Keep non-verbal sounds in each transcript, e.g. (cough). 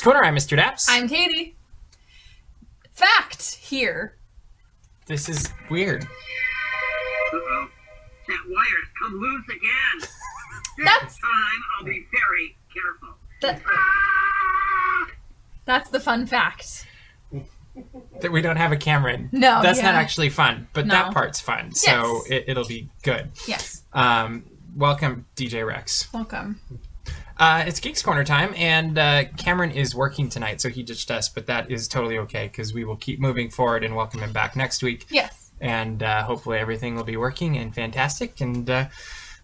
What's going on, Mr. Daps? I'm Katie. Fact here. This is weird. Uh-oh. That wire's come loose again. (laughs) This That's- time I'll be very careful. That, Ah! that's the fun fact. That we don't have a camera in. No, That's not actually fun, but No. that part's fun. So Yes. it, it'll be good. Yes. Um, welcome, DJ Rex. Welcome. Uh, it's Geeks Corner time, and uh, Cameron is working tonight, so he ditched us, but that is totally okay because we will keep moving forward and welcome him back next week. Yes. And uh, hopefully everything will be working and fantastic. And uh,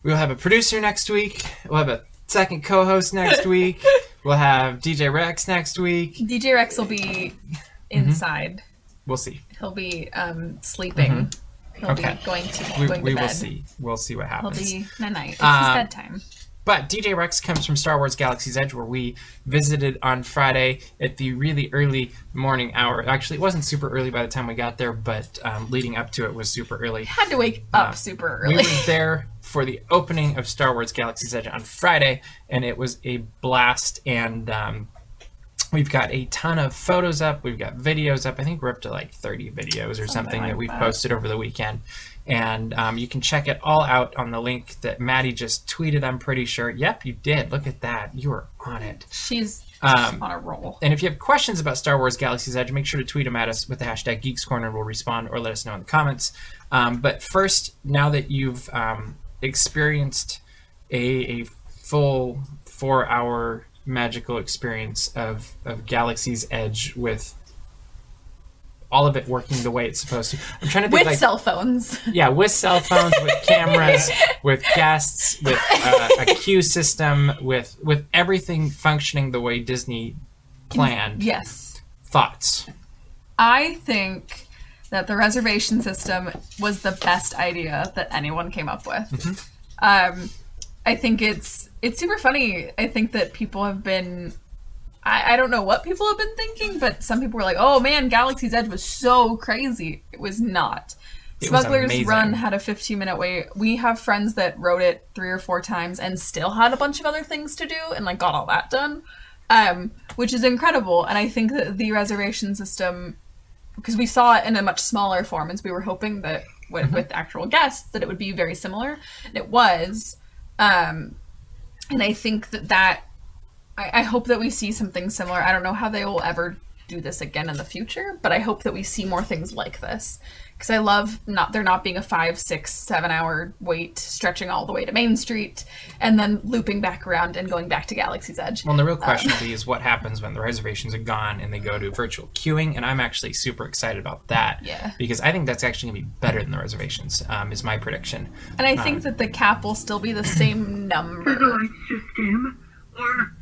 we'll have a producer next week. We'll have a second co host next (laughs) week. We'll have DJ Rex next week. DJ Rex will be inside. We'll see. He'll be um, sleeping. He'll Okay. be going to We, going to we bed. will see. We'll see what happens. He'll be night night. It's Um, his bedtime. But DJ Rex comes from Star Wars Galaxy's Edge, where we visited on Friday at the really early morning hour. Actually, it wasn't super early by the time we got there, but um, leading up to it was super early. Had to wake up super early. We were there for the opening of Star Wars Galaxy's Edge on Friday, and it was a blast. And um, we've got a ton of photos up. We've got videos up. I think we're up to like 30 videos or something, like that we've that. posted over the weekend. And um, you can check it all out on the link that Maddie just tweeted, I'm pretty sure. Yep, you did. Look at that. You were on it. She's Um, on a roll. And if you have questions about Star Wars Galaxy's Edge, make sure to tweet them at us with the hashtag Geeks Corner. We'll respond or let us know in the comments. Um, but first, now that you've um, experienced a, a full four hour magical experience of, of Galaxy's Edge with all of it working the way it's supposed to, I'm trying to think With like cell phones. yeah, with cell phones, with (laughs) cameras, with guests, with uh, a queue system, with with everything functioning the way Disney planned. yes. Thoughts? I think that the reservation system was the best idea that anyone came up with. Um, I think it's it's super funny. I think that people have been. I, I don't know what people have been thinking, but some people were like, "Oh man, Galaxy's Edge was so crazy." It was not. It Smuggler's amazing. Run had a 15 minute wait. We have friends that wrote it three or four times and still had a bunch of other things to do and like got all that done, um, which is incredible. And I think that the reservation system because we saw it in a much smaller form, and so we were hoping that with, with actual guests that it would be very similar, and it was. Um, and I think that that I, I hope that we see something similar. I don't know how they will ever do this again in the future, but I hope that we see more things like this because I love not there not being a five, six, seven hour wait stretching all the way to Main Street and then looping back around and going back to Galaxy's Edge. Well, the real question will be (laughs) is what happens when the reservations are gone and they go to virtual queuing, and I'm actually super excited about that. Yeah. Because I think that's actually gonna be better than the reservations. Um, is my prediction. And I think that the cap will still be the same number. The light system? Or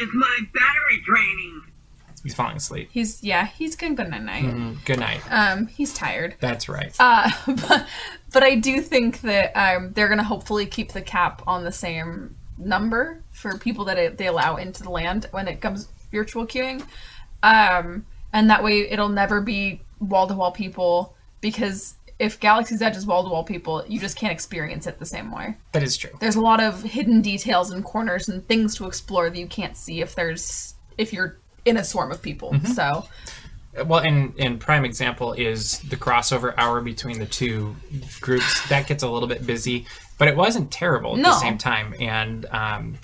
is my battery draining? He's falling asleep. He's yeah, he's going good night night. Mm, Good night. Um, he's tired. That's right. Uh, (laughs) but but I do think that um, they're gonna hopefully keep the cap on the same number for people that it, they allow into the land when it comes virtual queuing, um, and that way it'll never be wall to wall people because if Galaxy's Edge is wall to wall people, you just can't experience it the same way. that is true. There's a lot of hidden details and corners and things to explore that you can't see if there's if you're in a swarm of people. So Well, and and prime example is the crossover hour between the two groups. That gets a little bit busy, but it wasn't terrible at the same time. And um,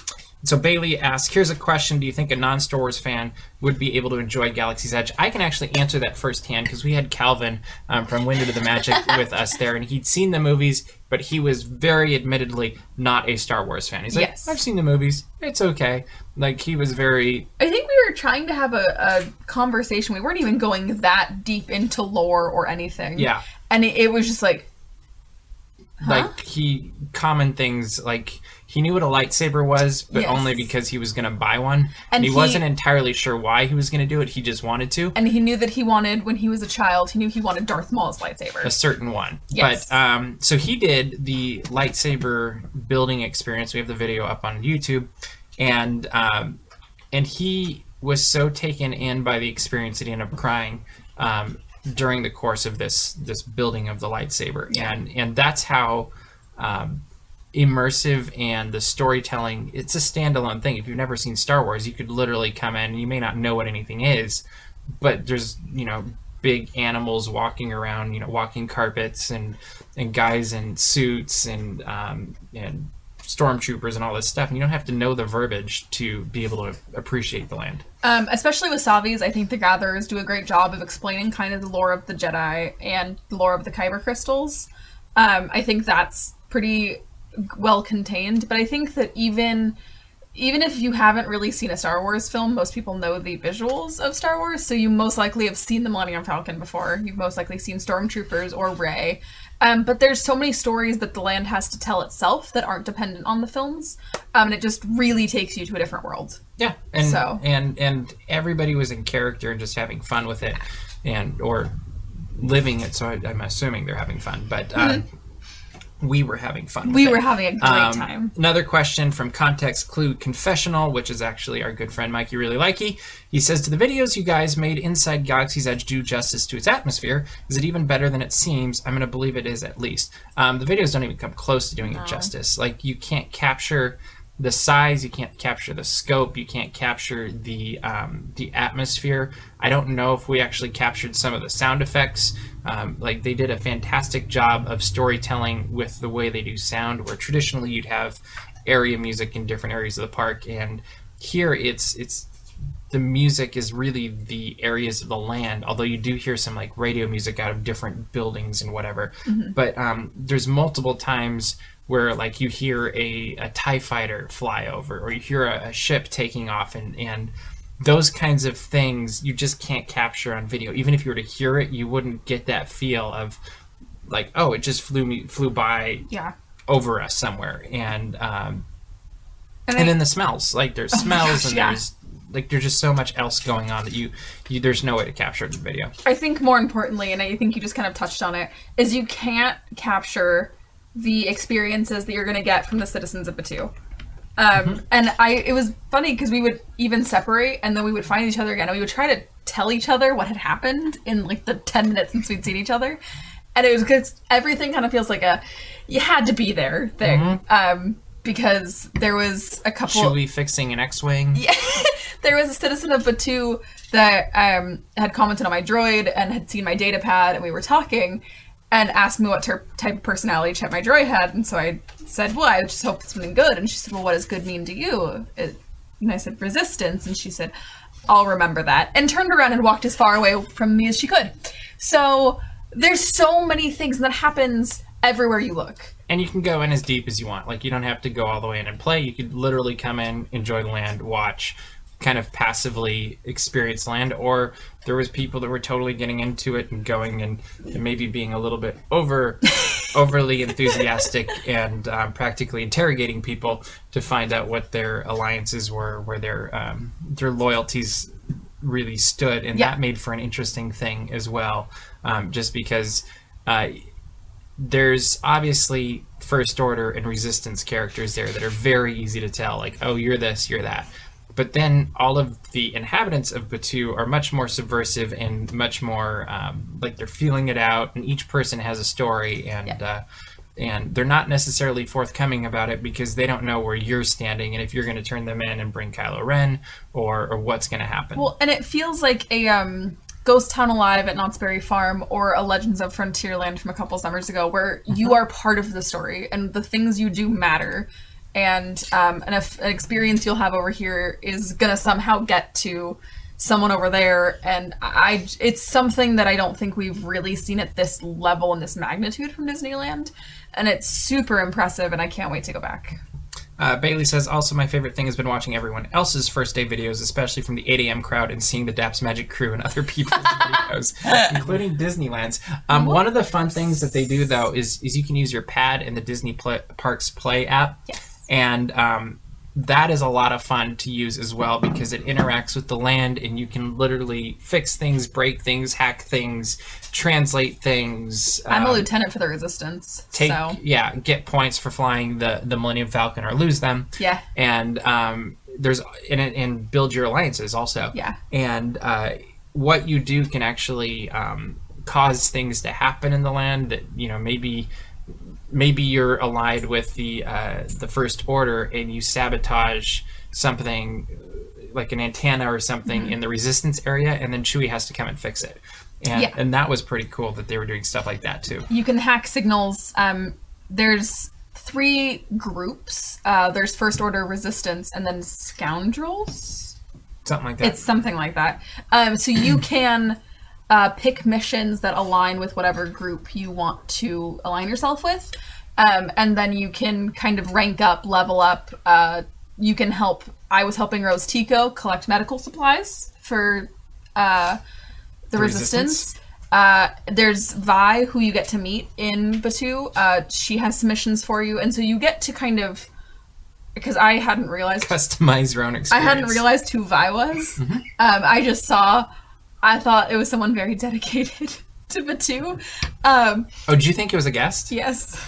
so Bailey asks, "Here's a question: Do you think a non-Star Wars fan would be able to enjoy Galaxy's Edge?" I can actually answer that firsthand because we had Calvin um, from Window to the Magic (laughs) with us there, and he'd seen the movies, but he was very admittedly not a Star Wars fan. He's like, Yes. "I've seen the movies; it's okay." Like he was very I think we were trying to have a, a conversation. We weren't even going that deep into lore or anything. Yeah. And it, it was just like, like he common things like he knew what a lightsaber was but Yes. only because he was going to buy one. And, And he, he- wasn't entirely sure why he was going to do it. He just wanted to. And he knew that he wanted, when he was a child, he knew he wanted Darth Maul's lightsaber. a certain one. Yes. but um so he did the lightsaber building experience. We have the video up on youtube. And um and he was so taken in by the experience that he ended up crying um during the course of this this building of the lightsaber. And and that's how um immersive and the storytelling it's a standalone thing if you've never seen star wars you could literally come in and you may not know what anything is but there's you know big animals walking around you know walking carpets and and guys in suits and um, and stormtroopers and all this stuff and you don't have to know the verbiage to be able to appreciate the land Um, especially with Savi's, I think the Gatherers do a great job of explaining kind of the lore of the Jedi and the lore of the Kyber crystals. Um, I think that's pretty well contained, but I think that even even if you haven't really seen a Star Wars film, most people know the visuals of Star Wars, so you most likely have seen the Millennium Falcon before. You've most likely seen Stormtroopers or Rey. Um, but there's so many stories that the land has to tell itself that aren't dependent on the films, um, and it just really takes you to a different world. Yeah, and So- and and everybody was in character and just having fun with it, and or living it. So I, I'm assuming they're having fun, but uh, we were having fun. We it. were having a great Um, time. Another question from Context Clue Confessional, which is actually our good friend Mikey Really Likey. He says, "To the videos you guys made inside Galaxy's Edge do justice to its atmosphere? Is it even better than it seems? I'm going to believe it is at least. Um, the videos don't even come close to doing it justice. Like you can't capture." The size you can't capture the scope you can't capture the um, the atmosphere. I don't know if we actually captured some of the sound effects. Um, like they did a fantastic job of storytelling with the way they do sound where traditionally you'd have area music in different areas of the park and here it's it's the music is really the areas of the land although you do hear some like radio music out of different buildings and whatever but um, there's multiple times where like you hear a, a tie fighter fly over or you hear a, a ship taking off and and those kinds of things you just can't capture on video even if you were to hear it you wouldn't get that feel of like oh it just flew me flew by Yeah. over us somewhere and um, And, and I- then the smells like there's (laughs) smells gosh, and yeah. there's like there's just so much else going on that you, you there's no way to capture it in video I think more importantly, and I think you just kind of touched on it, is you can't capture the experiences that you're going to get from the citizens of Batuu. Um, And I, it was funny because we would even separate, and then we would find each other again, and we would try to tell each other what had happened in like the ten minutes since we'd seen each other, and it was because everything kind of feels like a you had to be there thing. Um, because there was a couple. Chewie fixing an X-wing (laughs) Yeah, there was a citizen of Batuu that um, had commented on my droid and had seen my data pad, and we were talking, and asked me what ter- type of personality check my droid had, and so I said, "Well, I just hope it's something good." And she said, "Well, what does good mean to you?" It, and I said, "Resistance," and she said, "I'll remember that," and turned around and walked as far away from me as she could. So there's so many things and that happens everywhere you look. And you can go in as deep as you want. Like you don't have to go all the way in and play. You could literally come in enjoy the land watch kind of passively experience land. Or there was people that were totally getting into it and going and, and maybe being a little bit over (laughs) overly enthusiastic and um, practically interrogating people to find out what their alliances were where their um, their loyalties really stood. And Yeah. that made for an interesting thing as well um, just because uh, there's obviously first order and resistance characters there that are very easy to tell like oh you're this you're that but then all of the inhabitants of Batuu are much more subversive and much more um, like they're feeling it out and each person has a story and uh, and they're not necessarily forthcoming about it because they don't know where you're standing and if you're going to turn them in and bring Kylo Ren or, or what's going to happen. Well, and it feels like a um, Ghost Town Alive at Knott's Berry Farm or a Legends of Frontierland from a couple summers ago, where you are part of the story and the things you do matter. And um, an, an experience you'll have over here is gonna somehow get to someone over there, and I it's something that I don't think we've really seen at this level and this magnitude from Disneyland, and it's super impressive, and I can't wait to go back. Uh, Bailey says, also my favorite thing has been watching everyone else's first day videos, especially from the 8 a.m. crowd and seeing the Daps Magic crew and other (laughs) people's videos, including Disneyland's. Um, one of the fun things that they do though is is you can use your pad in the Disney Parks Play app, Yes. and um, that is a lot of fun to use as well because it interacts with the land and you can literally fix things, break things, hack things, translate things. I'm a um, lieutenant for the Resistance, take so yeah get points for flying the the Millennium Falcon or lose them yeah. and um, there's and, and build your alliances also Yeah. and uh, what you do can actually um, cause things to happen in the land that you know maybe maybe you're allied with the uh, the First Order and you sabotage something like an antenna or something Mm-hmm. in the Resistance area, and then Chewie has to come and fix it. And, Yeah. and that was pretty cool that they were doing stuff like that too. you can hack signals. Um, there's three groups. Uh, there's First Order, Resistance, and then Scoundrels. Something like that. It's something like that. Um, so you (clears throat) can uh, pick missions that align with whatever group you want to align yourself with, um, and then you can kind of rank up, level up. Uh, you can help. I was helping Rose Tico collect medical supplies for uh, the, Resistance? Resistance. Uh, there's Vi, who you get to meet in Batuu. Uh, she has some missions for you, and so you get to kind of because I hadn't realized Customize your own experience. I hadn't realized who Vi was. Mm-hmm. Um, I just saw. I thought it was someone very dedicated (laughs) to Batuu. Um, Oh, did you think it was a guest? yes.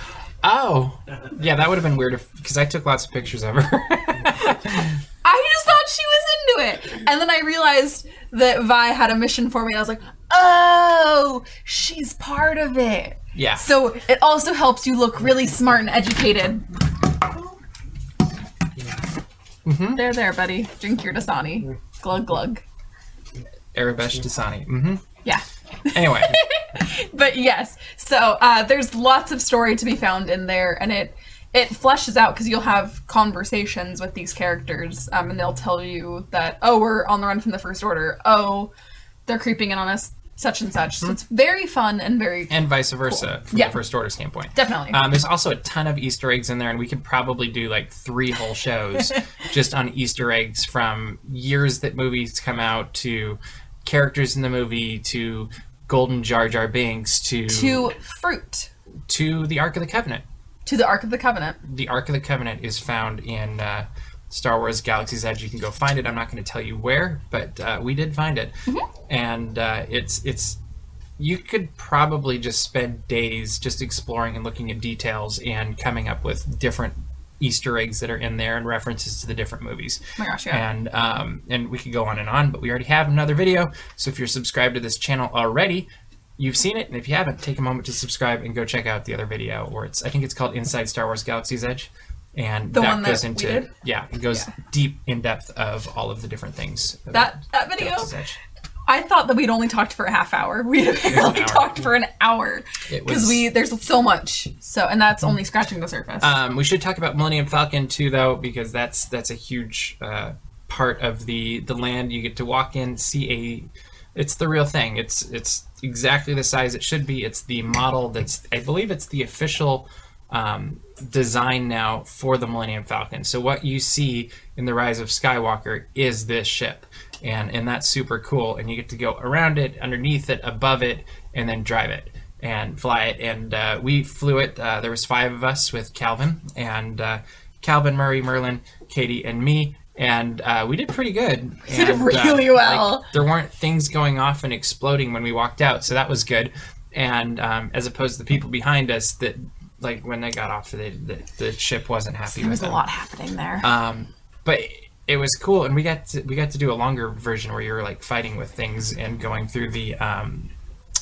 Oh, yeah, that would have been weird because I took lots of pictures of her. (laughs) I just thought she was into it, and then I realized that Vi had a mission for me. And I was like, "Oh, she's part of it." yeah. So it also helps you look really smart and educated. Mm-hmm. There, there, buddy. Drink your Dasani. Glug glug. Arabesh Dasani. hmm Yeah. Anyway, (laughs) but yes so uh, there's lots of story to be found in there and it it fleshes out because you'll have conversations with these characters um, and they'll tell you that oh we're on the run from the first order oh they're creeping in on us such and such so it's very fun and very and vice versa from Yeah. the first order standpoint. definitely Um, there's also a ton of Easter eggs in there, and we could probably do like three whole shows (laughs) just on Easter eggs from years that movies come out to characters in the movie to Golden Jar Jar Binks to to fruit to the Ark of the Covenant. to the ark of the covenant The Ark of the Covenant is found in uh, Star Wars Galaxy's Edge. You can go find it. I'm not going to tell you where, but uh, we did find it, and uh, it's it's. You could probably just spend days just exploring and looking at details and coming up with different Easter eggs that are in there and references to the different movies. Oh my gosh, yeah. And um, and we could go on and on, but we already have another video. So if you're subscribed to this channel already, you've seen it, and if you haven't, take a moment to subscribe and go check out the other video. Or it's I think it's called Inside Star Wars Galaxy's Edge, and The that that goes we into yeah, it goes Yeah. deep in depth of all of the different things. that that video. I thought that we'd only talked for a half hour we apparently (laughs) talked for an hour because was- we there's so much so and that's only scratching the surface Um, we should talk about Millennium Falcon too, though, because that's that's a huge uh, part of the the land. You get to walk in, see a. It's the real thing. It's it's exactly the size it should be. It's the model that's I believe it's the official um, design now for the Millennium Falcon. So what you see in the Rise of Skywalker is this ship, and and that's super cool. And you get to go around it, underneath it, above it, and then drive it and fly it. And uh, we flew it. Uh, there was five of us with Calvin and uh, Calvin, Murray, Merlin, Katie, and me. And uh, we did pretty good. (laughs) did And, uh, really well. like, there weren't things going off and exploding when we walked out, so that was good. And um, as opposed to the people behind us that, like, when they got off, they, the, the ship wasn't happy there was a lot happening there Um, but it was cool, and we got to, we got to do a longer version where you were like fighting with things and going through the um,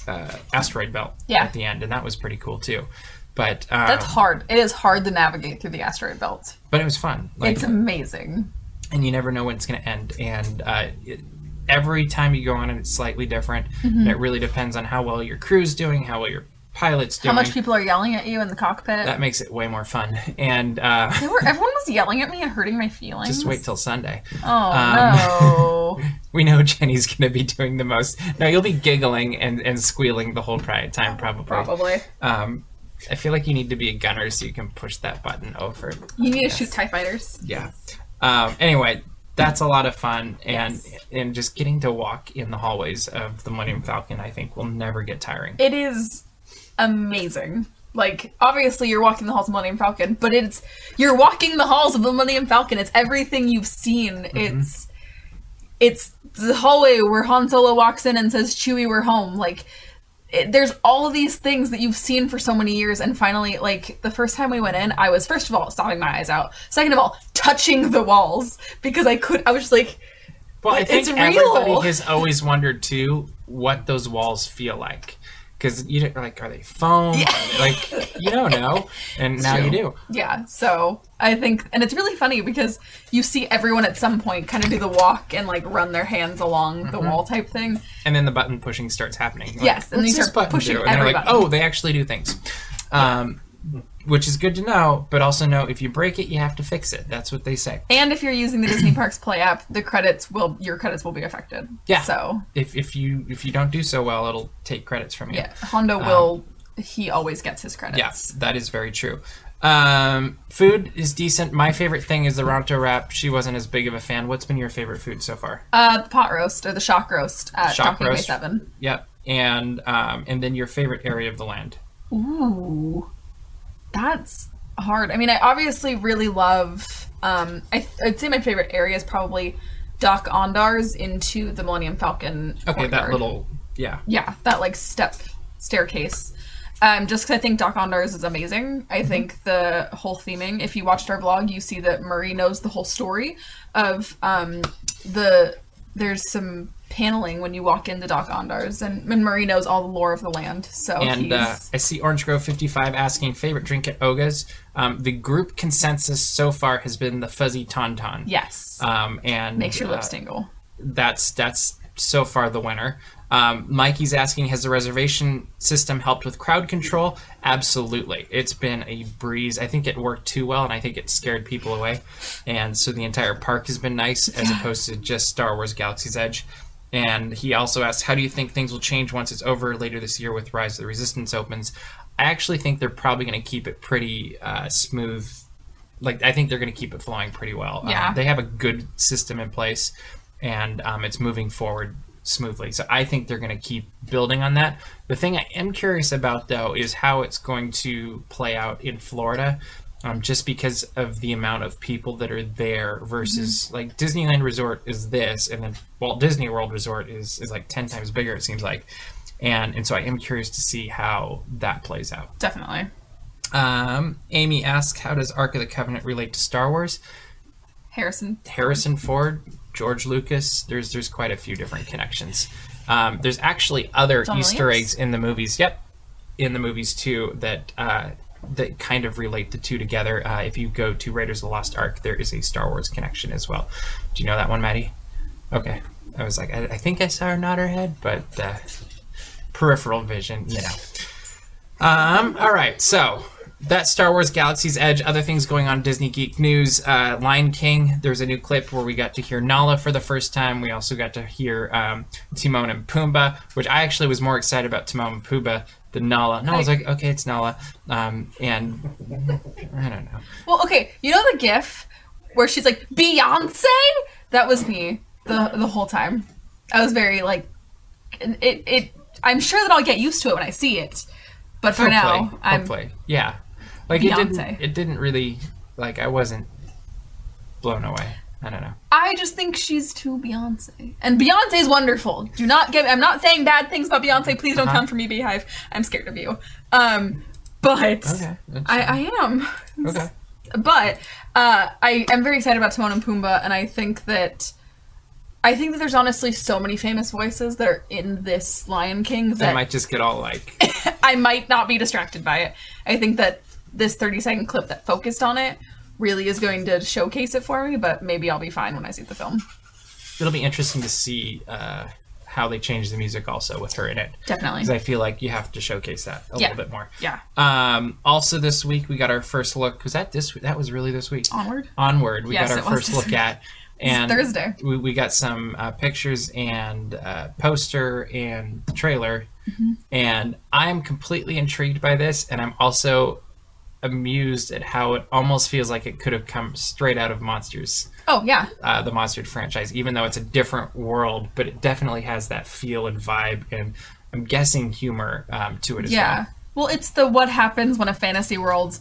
uh, asteroid belt Yeah. at the end, and that was pretty cool too. But um, That's hard. It is hard to navigate through the asteroid belt. but it was fun. Like, It's amazing. and you never know when it's going to end. And uh, it, every time you go on it, it's slightly different. Mm-hmm. And it really depends on how well your crew's doing, how well your pilot's How much people are yelling at you in the cockpit? that makes it way more fun. And uh, They were, everyone was yelling at me and hurting my feelings. just wait till Sunday. Oh no! (laughs) We know Jenny's going to be doing the most. No, you'll be giggling and, and squealing the whole time, probably. Probably. Um, I feel like you need to be a gunner so you can push that button over. You need to shoot Tie Fighters. Yeah. Um, anyway, that's a lot of fun, and and just getting to walk in the hallways of the Millennium Falcon, I think, will never get tiring. It is amazing. Like obviously you're walking the halls of Millennium Falcon, but it's you're walking the halls of the Millennium Falcon. It's everything you've seen. Mm-hmm. It's it's the hallway where Han Solo walks in and says, "Chewie, we're home." Like it, there's all of these things that you've seen for so many years, and finally, like the first time we went in, I was first of all sobbing my eyes out. Second of all, touching the walls because I could. I was just like, Well, I It's think everybody has always wondered too what those walls feel like, because you don't like are they foam? They, (laughs) like you don't know, and now you do. Yeah, so I think, and it's really funny because you see everyone at some point kind of do the walk and like run their hands along the wall type thing. And then the button pushing starts happening. Like, Yes, and you start pushing do? And they're like, oh, they actually do things. Um, which is good to know, but also know if you break it, you have to fix it. That's what they say. And if you're using the Disney Parks Play app, the credits will your credits will be affected. Yeah. So If if you if you don't do so well, it'll take credits from you. yeah, Hondo will. He always gets his credits. Yes, that is very true. Um, food is decent. My favorite thing is the Ronto wrap. She wasn't as big of a fan. What's been your favorite food so far? Uh, the pot roast or the Shaak roast at Shock Bay roast. Seven. Yep. And um, and then your favorite area of the land. Ooh, that's hard. I mean, I obviously really love. Um, I, I'd say my favorite area is probably Dok-Ondar's into the Millennium Falcon. Okay, that little yeah. yeah, that like step staircase. Um, just because I think Dok-Ondars is amazing. Mm-hmm. I think the whole theming. If you watched our vlog, you see that Murray knows the whole story of um, the. There's some paneling when you walk into Dok-Ondars, and, and Murray knows all the lore of the land. So And uh, I see Orange Grove 55 asking favorite drink at Oga's. Um, the group consensus so far has been the fuzzy tauntaun. yes, Um, and makes your uh, lips tingle. that's that's so far the winner. Um, Mikey's asking, has the reservation system helped with crowd control? Absolutely, it's been a breeze. I think it worked too well, and I think it scared people away. And so the entire park has been nice, as opposed to just Star Wars: Galaxy's Edge. And he also asks, how do you think things will change once it's over later this year with Rise of the Resistance opens? I actually think they're probably going to keep it pretty uh, smooth like I think they're going to keep it flowing pretty well. Um, Yeah. they have a good system in place, and um, it's moving forward smoothly. So I think they're going to keep building on that. The thing I am curious about though is how it's going to play out in Florida. Um, just because of the amount of people that are there versus like Disneyland Resort is this, and then Walt Disney World Resort is is like ten times bigger. It seems like, and and so I am curious to see how that plays out. Definitely. Um, Amy asks, how does Ark of the Covenant relate to Star Wars? Harrison. Harrison Ford, George Lucas. There's there's quite a few different connections. Um, there's actually other John Easter Williams? eggs in the movies. Yep, in the movies too that uh, that kind of relate the two together. Uh, if you go to Raiders of the Lost Ark, there is a Star Wars connection as well. Do you know that one, Maddie? Okay, I was like, I, I think I saw her nod her head, but uh, peripheral vision, you know. Um, all right, so that's Star Wars Galaxy's Edge. Other things going on Disney Geek News. Uh, Lion King, there's a new clip where we got to hear Nala for the first time. We also got to hear um, Timon and Pumbaa, which I actually was more excited about Timon and Pumbaa than Nala. And I was like, okay, it's Nala. Um, and I don't know. Well, okay, you know the GIF where she's like Beyonce. That was me the the whole time. I was very like, it it. I'm sure that I'll get used to it when I see it, but for now, hopefully, I'm hopefully, yeah. Like it didn't. It didn't really. Like I wasn't blown away. I don't know. I just think she's too Beyonce. And Beyonce is wonderful. Do not get I'm not saying bad things about Beyonce. Please don't Uh-huh. come for me, Beehive. I'm scared of you. Um but Okay. I, I am. okay. But uh, I am very excited about Timon and Pumbaa, and I think that I think that there's honestly so many famous voices that are in this Lion King that I might just get all like. (laughs) I might not be distracted by it. I think that this 30 second clip that focused on it really is going to showcase it for me, but maybe I'll be fine when I see the film. It'll be interesting to see uh, how they change the music also with her in it. Definitely. Because I feel like you have to showcase that a Yeah. little bit more. Yeah. Um, also, this week we got our first look. Was that this? Week? That was really this week. Onward. Onward. We Yes, got our first look week. at, and Thursday. We, we got some uh, pictures and uh, poster and trailer, Mm-hmm. and I am completely intrigued by this, and I'm also amused at how it almost feels like it could have come straight out of Monsters Oh, yeah. uh, the Monstered franchise, even though it's a different world, but it definitely has that feel and vibe, and I'm guessing humor um, to it as well. Yeah. Well, it's the what happens when a fantasy world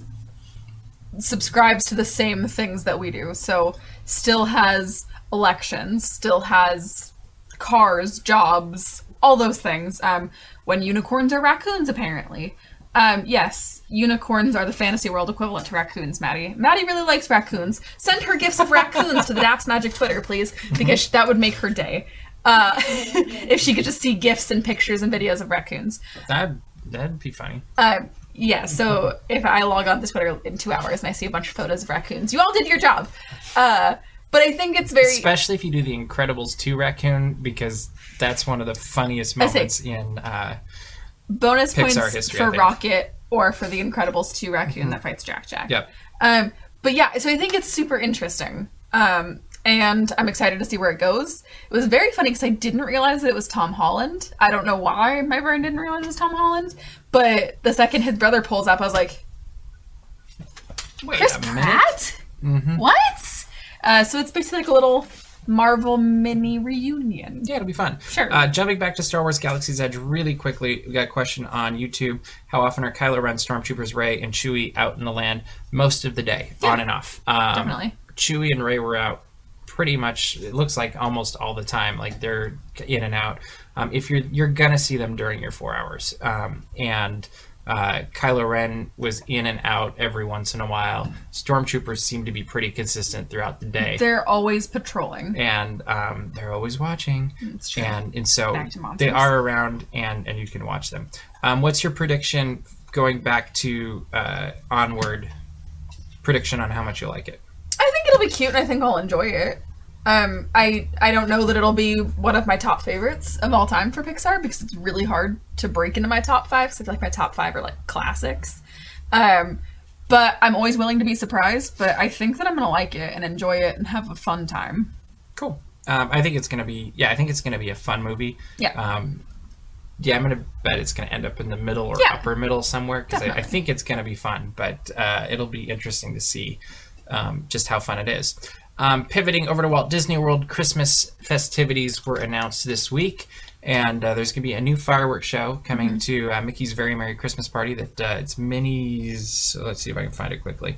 subscribes to the same things that we do. So, still has elections, still has cars, jobs, all those things. Um, when unicorns are raccoons, apparently. Um, yes, unicorns are the fantasy world equivalent to raccoons, Maddie. Maddie really likes raccoons. Send her gifts of raccoons to the Daps Magic Twitter, please, because that would make her day. Uh, (laughs) if she could just see gifts and pictures and videos of raccoons. I'd that'd be funny. Um, yeah, so if I log on to Twitter in two hours and I see a bunch of photos of raccoons, you all did your job. Uh, but I think it's very Especially if you do the Incredibles 2 raccoon, because that's one of the funniest moments in. Uh, bonus Pixar points history, for. Rocket or for the Incredibles 2 raccoon that fights Jack Jack. yep. Um, but yeah, so I think it's super interesting. Um, and I'm excited to see where it goes. It was very funny because I didn't realize that it was Tom Holland. I don't know why my brain didn't realize it was Tom Holland. But the second his brother pulls up, I was like, Wait Chris a minute. Pratt? Mm-hmm. What? Uh, so it's basically like a little Marvel mini reunion. Yeah, it'll be fun. Sure. Uh, jumping back to Star Wars Galaxy's Edge really quickly, we got a question on YouTube. How often are Kylo Ren, Stormtroopers, Rey, and Chewie out in the land? Most of the day, on and off. Um, Definitely. Chewie and Rey were out pretty much. It looks like almost all the time. Like they're in and out. Um, if you're you're gonna see them during your four hours, um, and uh, Kylo Ren was in and out every once in a while. Stormtroopers seem to be pretty consistent throughout the day They're always patrolling. and um, they're always watching. It's true. And and so Back to monsters. they are around, and and you can watch them. Um, what's your prediction going back to uh, onward? Prediction on how much you like it. I think it'll be cute, and I think I'll enjoy it. Um, I I don't know that it'll be one of my top favorites of all time for Pixar because it's really hard to break into my top five. Because I feel like my top five are like classics. Um, but I'm always willing to be surprised. But I think that I'm gonna like it and enjoy it and have a fun time. Cool. Um, I think it's gonna be yeah. I think it's gonna be a fun movie. Yeah. Um, yeah, I'm gonna bet it's gonna end up in the middle or Yeah. upper middle somewhere because I, I think it's gonna be fun. But uh, it'll be interesting to see um, just how fun it is. Um, pivoting over to Walt Disney World, Christmas festivities were announced this week, and uh, there's gonna be a new fireworks show coming Mm-hmm. to uh, Mickey's Very Merry Christmas Party. That uh, it's Minnie's. So let's see if I can find it quickly.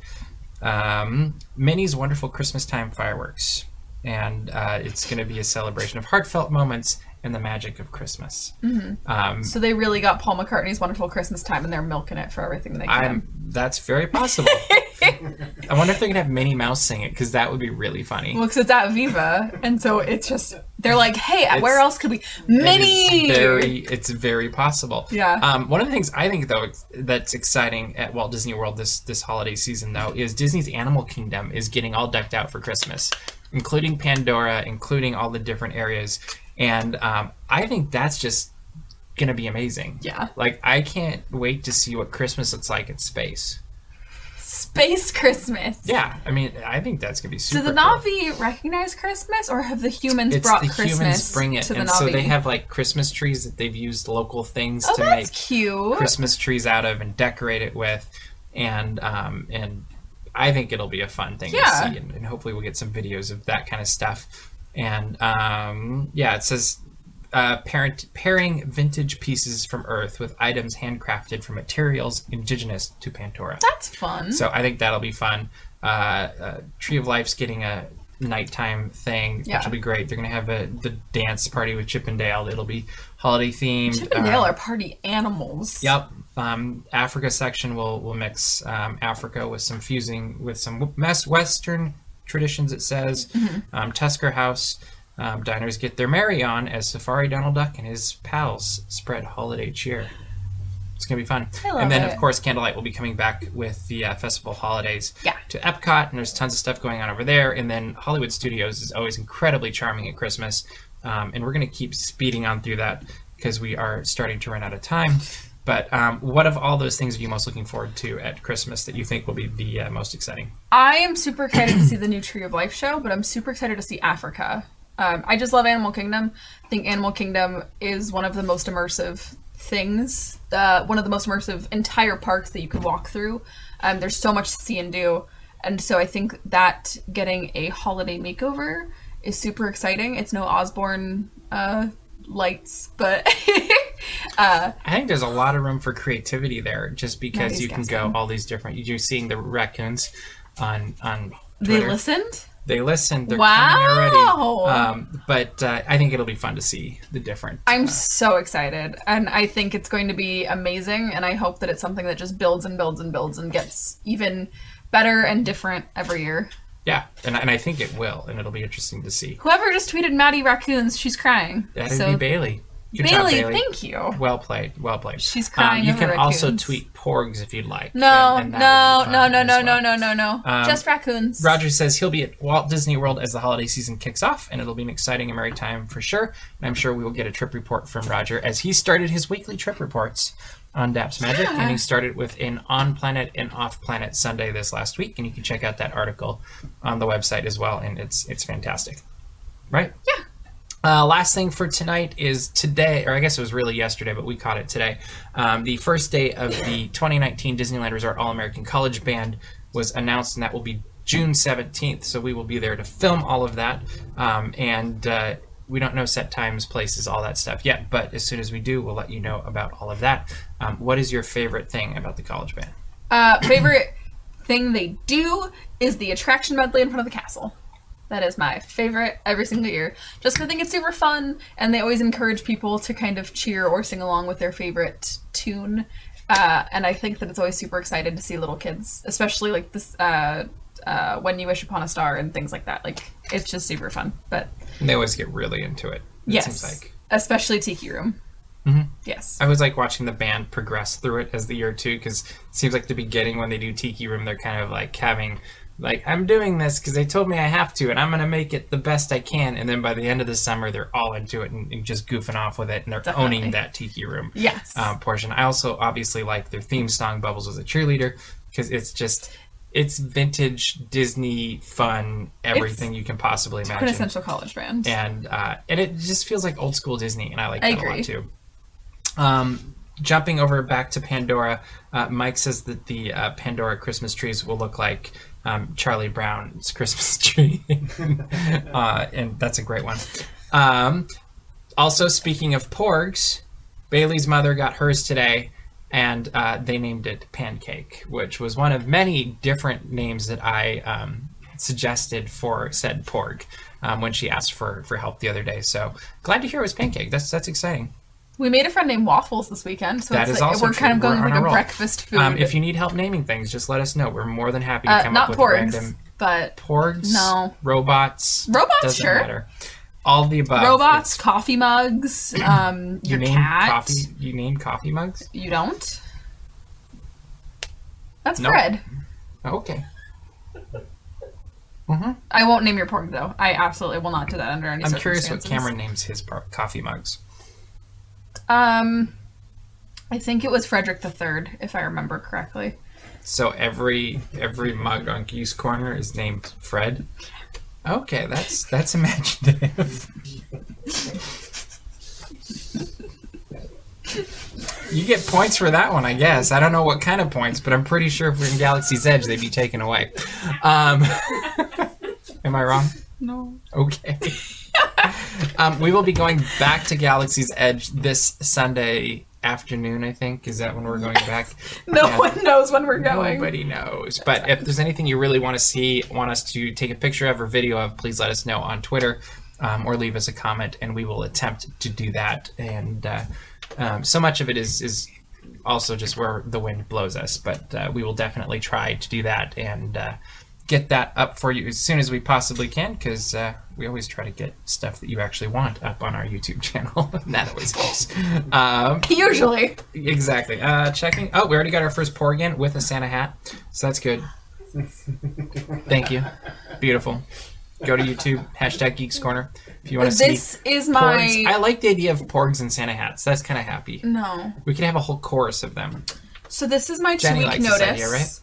Um, Minnie's Wonderful Christmas Time Fireworks and uh, it's going to be a celebration of heartfelt moments and the magic of Christmas. Mm-hmm. Um, So they really got Paul McCartney's "Wonderful Christmas Time" and they're milking it for everything they can. I'm that's very possible. (laughs) I wonder if they're gonna have Minnie Mouse sing it because that would be really funny. Well, because it's at Viva, and so it's just they're like, "Hey, where else could we?" Minnie. It's very, it's very possible. Yeah. Um, one of the things I think though that's exciting at Walt Disney World this this holiday season though is Disney's Animal Kingdom is getting all decked out for Christmas, including Pandora, including all the different areas, and um, I think that's just gonna be amazing. Yeah. Like I can't wait to see what Christmas looks like in space. Space Christmas. Yeah, I mean, I think that's gonna be super. Do the cool. Na'vi recognize Christmas, or have the humans It's brought the Christmas humans bring it, to the and Na'vi? so they have like Christmas trees that they've used local things oh, to make cute. Christmas trees out of and decorate it with, and um, and I think it'll be a fun thing Yeah. to see, and, and hopefully we'll get some videos of that kind of stuff. And um, yeah, it says uh, parent pairing vintage pieces from Earth with items handcrafted from materials indigenous to Pandora. That's fun. So I think that'll be fun. Uh, uh, Tree of Life's getting a nighttime thing, Yeah. which will be great. They're gonna have a the dance party with Chip and Dale. It'll be holiday themed. Chip and Dale Um, are party animals. Yep. Um, Africa section will will mix um, Africa with some fusing with some mass Western traditions. It says Mm-hmm. um, Tusker House um, diners get their merry on as Safari Donald Duck and his pals spread holiday cheer. It's gonna be fun. I love and then it. of course Candlelight will be coming back with the uh, festival holidays Yeah. to Epcot, and there's tons of stuff going on over there. And then Hollywood Studios is always incredibly charming at Christmas, um, and we're gonna keep speeding on through that because we are starting to run out of time. But um, what of all those things are you most looking forward to at Christmas that you think will be the uh, most exciting? I am super excited to see the new Tree of Life show, but I'm super excited to see Africa. Um, I just love Animal Kingdom. I think Animal Kingdom is one of the most immersive things, uh, one of the most immersive entire parks that you could walk through. Um, there's so much to see and do, and so I think that getting a holiday makeover is super exciting. It's no Osborne uh, lights, but (laughs) (laughs) uh, I think there's a lot of room for creativity there, just because you can go all these different. You're seeing the raccoons on on they listened. They listened. They're Wow. coming already. Um, but uh, I think it'll be fun to see the different. I'm so excited, and I think it's going to be amazing. And I hope that it's something that just builds and builds and builds and gets even better and different every year. Yeah, and, and I think it will, and it'll be interesting to see. Whoever just tweeted Maddie raccoons, she's crying. That'd so be Bailey. Good job, Bailey, Bailey. thank you. Well played. Well played. She's crying. Um, crying you over can also tweet Porgs if you'd like. No, and- and no, no, no, no, well. no, no, no, no. Um, Just raccoons. Roger says he'll be at Walt Disney World as the holiday season kicks off, and it'll be an exciting and merry time for sure. And I'm sure we will get a trip report from Roger as he started his weekly trip reports on Daps Magic, and he started with an on planet and off planet Sunday this last week, and you can check out that article on the website as well, and it's it's fantastic, right? Yeah. Uh, last thing for tonight is today, or I guess it was really yesterday, but we caught it today. Um, the first day of the 2019 Disneyland Resort All American College Band was announced, and that will be June 17th. So we will be there to film all of that. Um, and uh, we don't know set times, places, all that stuff yet, but as soon as we do, we'll let you know about all of that. Um, what is your favorite thing about the college band? Uh, favorite thing they do is the attraction medley in front of the castle. That is my favorite every single year. Just 'cause I think it's super fun, and they always encourage people to kind of cheer or sing along with their favorite tune. Uh, and I think that it's always super excited to see little kids, especially like this uh, uh, "When You Wish Upon a Star" and things like that. Like it's just super fun. But And they always get really into it. It yes, seems like. especially Tiki Room. Mhm. Yes. I was like watching the band progress through it as the year too, because it seems like the beginning when they do Tiki Room, they're kind of like having, like, I'm doing this because they told me I have to, and I'm gonna make it the best I can. And then by the end of the summer, they're all into it and, and just goofing off with it, and they're Definitely. owning that Tiki Room Yes. um, portion. I also obviously like their theme song, Bubbles was a cheerleader, because it's just. It's vintage Disney fun, everything you can possibly imagine Quintessential college band. and uh, and it just feels like old school Disney, and I like I that a lot too. Um, jumping over back to Pandora, uh, Mike says that the uh, Pandora Christmas trees will look like um, Charlie Brown's Christmas (laughs) tree, (laughs) uh, and that's a great one. Um, also, speaking of porgs, Bailey's mother got hers today, and uh, they named it Pancake, which was one of many different names that I um, suggested for said porg um, when she asked for, for help the other day. So glad to hear it was Pancake. That's that's exciting. We made a friend named Waffles this weekend, so That it's is like, also we're kind of going We're with like a roll. breakfast food. Um, if you need help naming things, just let us know. We're more than happy to uh, come up with porgs, random but porgs. No. robots. Robots, doesn't sure. matter. All the above. robots, It's- coffee mugs, um, (clears throat) You your name cat. coffee. You name coffee mugs. You don't. That's Nope. Fred. Okay. hmm I won't name your porg though. I absolutely will not do that under any circumstances. I'm curious what. Cameron names his coffee mugs. Um, I think it was Frederick the Third, if I remember correctly. So every every mug on Geeks Corner is named Fred. Okay, that's that's imaginative. you get points for that one, I guess. I don't know what kind of points, but I'm pretty sure if we're in Galaxy's Edge, they'd be taken away. Um, (laughs) am I wrong? No. Okay. (laughs) um, we will be going back to Galaxy's Edge this Sunday afternoon. I think is that when we're going back. No Yeah. one knows when we're going. Nobody knows. But if there's anything you really want to see, want us to take a picture of or video of, please let us know on Twitter um, or leave us a comment, and we will attempt to do that. And uh, um, so much of it is is also just where the wind blows us, but uh, we will definitely try to do that and uh, get that up for you as soon as we possibly can, because uh, we always try to get stuff that you actually want up on our YouTube (laughs) channel, and that always helps. Um, (laughs) Usually. Exactly. Uh, checking. Oh, we already got our first pour again with a Santa hat, so that's good. Thank you. Beautiful. Go to YouTube hashtag Geeks Corner if you want to see. This is my. Porgs. I like the idea of porgs and Santa hats. That's kind of happy. No. We could have a whole chorus of them. So this is my two Jenny week notice. idea, right?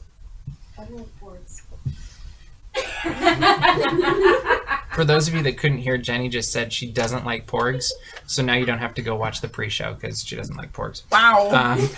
(laughs) For those of you that couldn't hear, Jenny just said she doesn't like porgs, so now you don't have to go watch the pre-show because she doesn't like porgs. Wow. Um,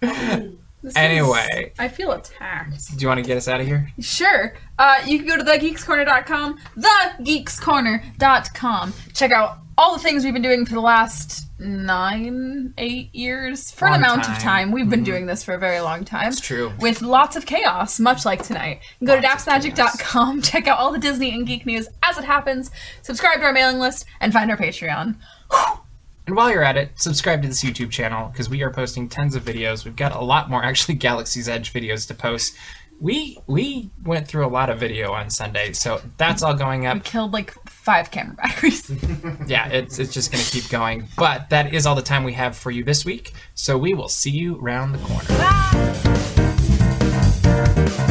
(laughs) This is- anyway. I feel attacked. do you want to get us out of here? Sure. Uh, you can go to thegeekscorner.com, thegeekscorner.com. Check out all the things we've been doing for the last nine, eight years. For Long an amount time. of time. We've been mm-hmm. doing this for a very long time. It's true. With lots of chaos, much like tonight. Go Lots to dapsmagic.com, (laughs) check out all the Disney and geek news as it happens, subscribe to our mailing list, and find our Patreon. And while you're at it, subscribe to this YouTube channel because we are posting tons of videos. We've got a lot more actually Galaxy's Edge videos to post. We we went through a lot of video on Sunday, so that's all going up. We killed like five camera batteries. (laughs) Yeah, it's it's just gonna keep going. But that is all the time we have for you this week. So we will see you round the corner. Bye.